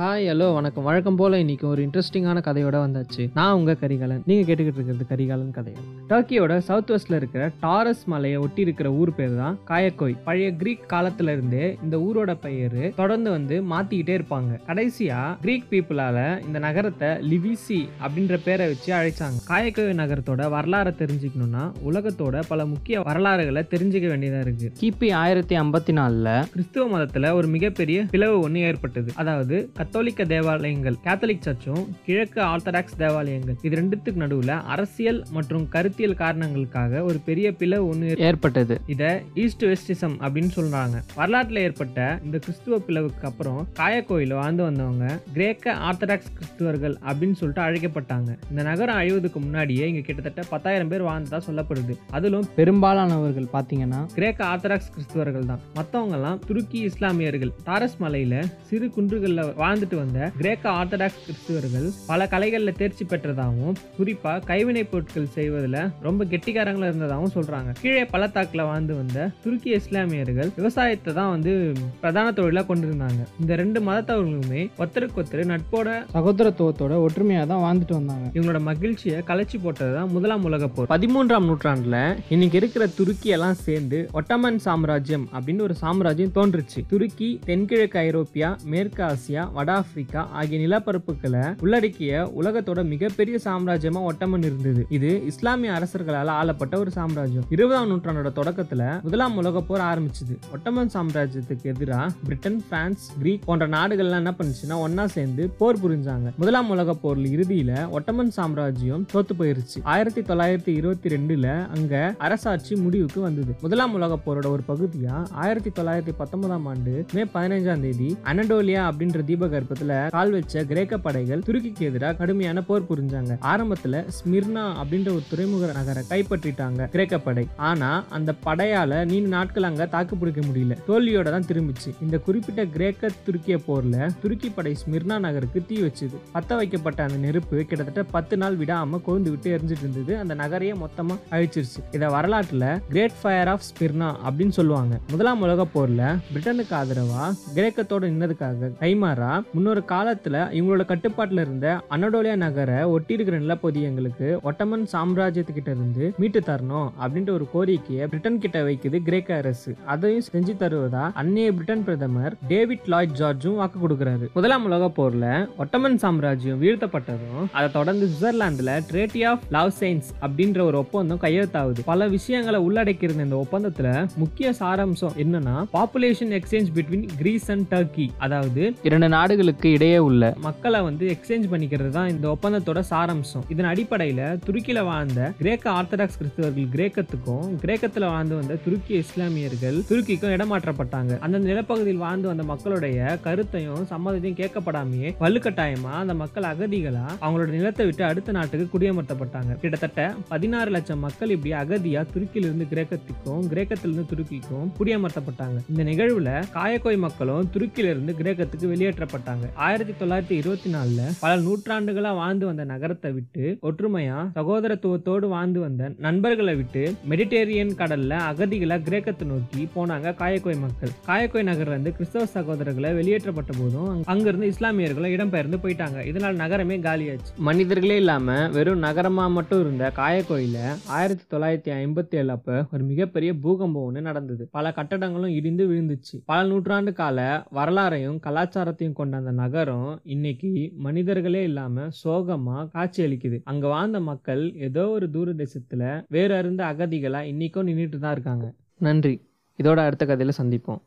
Hi hello வணக்கம். வழக்கம் போல இன்னைக்கு ஒரு இன்ட்ரெஸ்டிங்கான கதையோட வந்தாச்சு. நான் உங்க கரிகாலன். நீங்க கேட்டுக்கிட்டு இருக்கிறது கரிகாலன் கதைகள் டர்க்கியோட சவுத் வெஸ்ட்ல இருக்கிற டாரஸ் மலையை ஒட்டி இருக்கிற ஊர் பேர் தான் காயக்கோய் பழைய கிரீக் காலத்துல இருந்தே இந்த ஊரோட பெயர் தொடர்ந்து வந்து மாத்திக்கிட்டே இருப்பாங்க. கடைசியா கிரீக் பீப்புளால இந்த நகரத்தை லிவிசி அப்படின்ற பேரை வச்சு அழைச்சாங்க. காயக்கோய் நகரத்தோட வரலாறை தெரிஞ்சுக்கணும்னா உலகத்தோட பல முக்கிய வரலாறுகளை தெரிஞ்சுக்க வேண்டியதா இருக்கு. கிபி ஆயிரத்தி ஐம்பத்தி நாலுல கிறிஸ்துவ மதத்துல ஒரு மிகப்பெரிய பிளவு ஒன்று ஏற்பட்டது. அதாவது கத்தோலிக்க தேவாலயங்கள் கேத்தலிக் சர்ச்சும் கிழக்கு ஆர்த்தடாக்ஸ் தேவாலயங்கள். இது ரெண்டுத்துக்கு நடுவுல அரசியல் மற்றும் கருத்தியல் காரணங்களுக்காக ஒரு பெரிய பிளவு ஒன்று ஏற்பட்டது. இத ஈஸ்ட் வெஸ்டிசம் அப்படின்னு சொல்றாங்க. வரலாற்றுல ஏற்பட்ட இந்த கிறிஸ்துவ பிளவுக்கு அப்புறம் காயக்கோயில வாழ்ந்து வந்தவங்க கிரேக்க ஆர்த்தடாக்ஸ் கிறிஸ்துவர்கள் அப்படின்னு சொல்லிட்டு அழைக்கப்பட்டாங்க. இந்த நகரம் அழிவதுக்கு முன்னாடியே இங்க கிட்டத்தட்ட பத்தாயிரம் பேர் வாழ்ந்ததா சொல்லப்படுது. அதிலும் பெரும்பாலானவர்கள் பாத்தீங்கன்னா கிரேக்க ஆர்த்தடாக்ஸ் கிறிஸ்துவர்கள் தான். மற்றவங்க எல்லாம் துருக்கி இஸ்லாமியர்கள். தாரஸ் மலையில சிறு குன்றுகள்ல வாழ்ந்துட்டு வந்த கிரேக்க ஆர்த்தடாக்ஸ் கிறிஸ்துவர்கள் பல கலைகளில் தேர்ச்சி பெற்றதாகவும் குறிப்பா கைவினை பொருட்கள் செய்வதில் ரொம்ப கெட்டிக்காரங்களா இருந்ததாகவும் சொல்றாங்க. கீழே பள்ளத்தாக்கில் வாழ்ந்து வந்த துருக்கி இஸ்லாமியர்கள் விவசாயத்தை தான் வந்து பிரதான தொழிலாக கொண்டிருந்தாங்க. இந்த ரெண்டு மதத்தவர்களுமே ஒருத்தருக்கு ஒருத்தர் நட்போட சகோதரத்துவத்தோட ஒற்றுமையாக தான் வாழ்ந்துட்டு வந்தாங்க. இவங்களோட மகிழ்ச்சியை கலைச்சி போட்டது தான் முதலாம் உலகப் போர். பதிமூன்றாம் நூற்றாண்டுல இன்னைக்கு இருக்கிற துருக்கி எல்லாம் சேர்ந்து ஒட்டமன் சாம்ராஜ்யம் அப்படின்னு ஒரு சாம்ராஜ்யம் தோன்றுச்சு. துருக்கி தென்கிழக்கு ஐரோப்பியா மேற்கு ஆசியா வட ஆப்பிரிக்கா ஆகிய நிலப்பரப்புகளை உள்ளடக்கிய உலகத்தோட மிகப்பெரிய சாம்ராஜ்யமா ஒட்டமன் இருந்தது. இது இஸ்லாமிய அரசர்களால் ஆளப்பட்ட ஒரு சாம்ராஜ்யம். இருபதாம் நூற்றாண்டோட தொடக்கத்துல முதலாம் உலகப் போர் ஆரம்பிச்சது. ஒட்டமன் சாம்ராஜ்யத்துக்கு எதிராக பிரிட்டன் பிரான்ஸ் கிரீக் போன்ற நாடுகள்லாம் என்ன பண்ணுச்சுன்னா ஒன்னா சேர்ந்து போர் புரிஞ்சாங்க. முதலாம் உலகப் போர்ல இறுதியில ஒட்டமன் சாம்ராஜ்யம் தோத்து போயிருச்சு. ஆயிரத்தி தொள்ளாயிரத்தி இருபத்தி ரெண்டுல அங்க அரசாட்சி முடிவுக்கு வந்தது. முதலாம் உலகப் போரோட ஒரு பகுதியா ஆயிரத்தி தொள்ளாயிரத்தி பத்தொன்பதாம் ஆண்டு மே பதினைஞ்சாம் தேதி அனடோலியா அப்படின்ற கர்ப்பத்துல கால் வச்ச கிரேக்க படைகள் துருக்கிக்கு எதிராக கடுமையான போர் புரிஞ்சாங்க. ஆரம்பத்துல ஸ்மிர்னா அப்படின்ற ஒரு துறைமுக நகரை கைப்பற்றிட்டாங்க கிரேக்க படை. ஆனா அந்த படையால நீண்ட நாட்கள் அங்க தாக்கு பிடிக்க முடியல. தோல்வியோட தான் திரும்பிச்சு. இந்த குறிப்பிட்ட கிரேக்க துருக்கிய போர்ல துருக்கி படை ஸ்மிர்னா நகருக்கு தீ வச்சுது. பத்த வைக்கப்பட்ட அந்த நெருப்பு கிட்டத்தட்ட பத்து நாள் விடாம கொழுந்து விட்டு எரிஞ்சிட்டு இருந்தது. அந்த நகரையே மொத்தமா அழிச்சிருச்சு. இத வரலாற்றுல கிரேட் ஃபயர் ஆஃப் ஸ்பிர்னா அப்படின்னு சொல்லுவாங்க. முதலாம் உலக போர்ல பிரிட்டனுக்கு ஆதரவா கிரேக்கத்தோட நின்னதுக்காக கைமாறா முன்னொரு காலத்துல இவங்களோட கட்டுப்பாட்டுல இருந்த அனடோலியா நகரை ஒட்டி இருக்கிற நிலப்பகுதியங்களுக்கு ஒட்டமன் சாம்ராஜ்யத்துக்கிட்ட இருந்து மீட்டு தரணும் அப்படின்ற ஒரு கோரிக்கையை பிரிட்டன் கிட்ட வைக்குது கிரேக்க அரசு. அதையும் செஞ்சு தருவதா அன்னைய பிரிட்டன் பிரதமர் டேவிட் லாய்ட் ஜார்ஜும் வாக்கு கொடுக்கிறாரு. முதலாம் உலக போர்ல ஒட்டமன் சாம்ராஜ்யம் வீழ்த்தப்பட்டதும் அதை தொடர்ந்து சுவிட்சர்லாந்துல ட்ரேட்டி ஆஃப் லவ் சைன்ஸ் அப்படின்ற ஒரு ஒப்பந்தம் கையெழுத்தாகுது. பல விஷயங்களை உள்ளடக்கியிருந்த இந்த ஒப்பந்தத்துல முக்கிய சாராம்சம் என்னன்னா population exchange between Greece and Turkey அதாவது இரண்டு நாடுகளுக்கு இடையே உள்ள மக்களை வந்து எக்ஸ்சேஞ்ச் பண்ணிக்கிறது தான் இந்த ஒப்பந்தத்தோட சாரம்சம். இதன் அடிப்படையில் துருக்கியில் வாழ்ந்த கிரேக்க ஆர்த்தடாக்ஸ் கிறிஸ்தவர்கள் கிரேக்கத்துக்கும் கிரேக்கத்தில் வாழ்ந்து வந்த துருக்கிய இஸ்லாமியர்கள் துருக்கிக்கும் இடமாற்றப்பட்டாங்க. அந்த நிலப்பகுதியில் வாழ்ந்து வந்த மக்களுடைய கருத்தையும் சம்மதத்தையும் கேட்கப்படாமையே வலுக்கட்டாயமா அந்த மக்கள் அகதிகளா அவங்களோட நிலத்தை விட்டு அடுத்த நாட்டுக்கு குடியமர்த்தப்பட்டாங்க. கிட்டத்தட்ட பதினாறு லட்சம் மக்கள் இப்படி அகதியா துருக்கியிலிருந்து கிரேக்கத்துக்கும் கிரேக்கத்திலிருந்து துருக்கிக்கும் குடியமர்த்தப்பட்டாங்க. இந்த நிகழ்வுல காயக்கோய் மக்களும் துருக்கியிலிருந்து கிரேக்கத்துக்கு வெளியேற்றப்பட்டாங்க. ஆயிரத்தி தொள்ளாயிரத்தி இருபத்தி நாலுல பல நூற்றாண்டுகளா வாழ்ந்து வந்த நகரத்தை விட்டு ஒற்றுமையா சகோதரத்துவத்தோடு வாழ்ந்து வந்த நண்பர்களை விட்டு மெடிடேரியன் கடல்ல அகதிகளை கிரேக்கத்தை நோக்கி போனாங்க காயக்கோய் மக்கள். காயக்கோய் நகர்ல இருந்து கிறிஸ்தவ சகோதரர்களை வெளியேற்றப்பட்ட போதும் அங்க- அங்கிருந்து இஸ்லாமியர்களும் இடம்பெயர்ந்து போயிட்டாங்க. இதனால் நகரமே காலியாச்சு. மனிதர்களே இல்லாம வெறும் நகரமா மட்டும் இருந்த காயக்கோயில ஆயிரத்தி தொள்ளாயிரத்தி ஐம்பத்தி ஏழு அப்ப ஒரு மிகப்பெரிய பூகம்பம் ஒன்று நடந்தது. பல கட்டடங்களும் இடிந்து விழுந்துச்சு. பல நூற்றாண்டு கால வரலாறையும் கலாச்சாரத்தையும் கொண்ட அந்த நகரம் இன்னைக்கு மனிதர்களே இல்லாம சோகமா காட்சியளிக்குது அங்க வாழ்ந்த மக்கள் ஏதோ ஒரு தூர தேசத்துல வேற அருந்த அகதிகளா இன்னைக்கும் நின்றுட்டு தான் இருக்காங்க. நன்றி. இதோட அடுத்த கதையில சந்திப்போம்.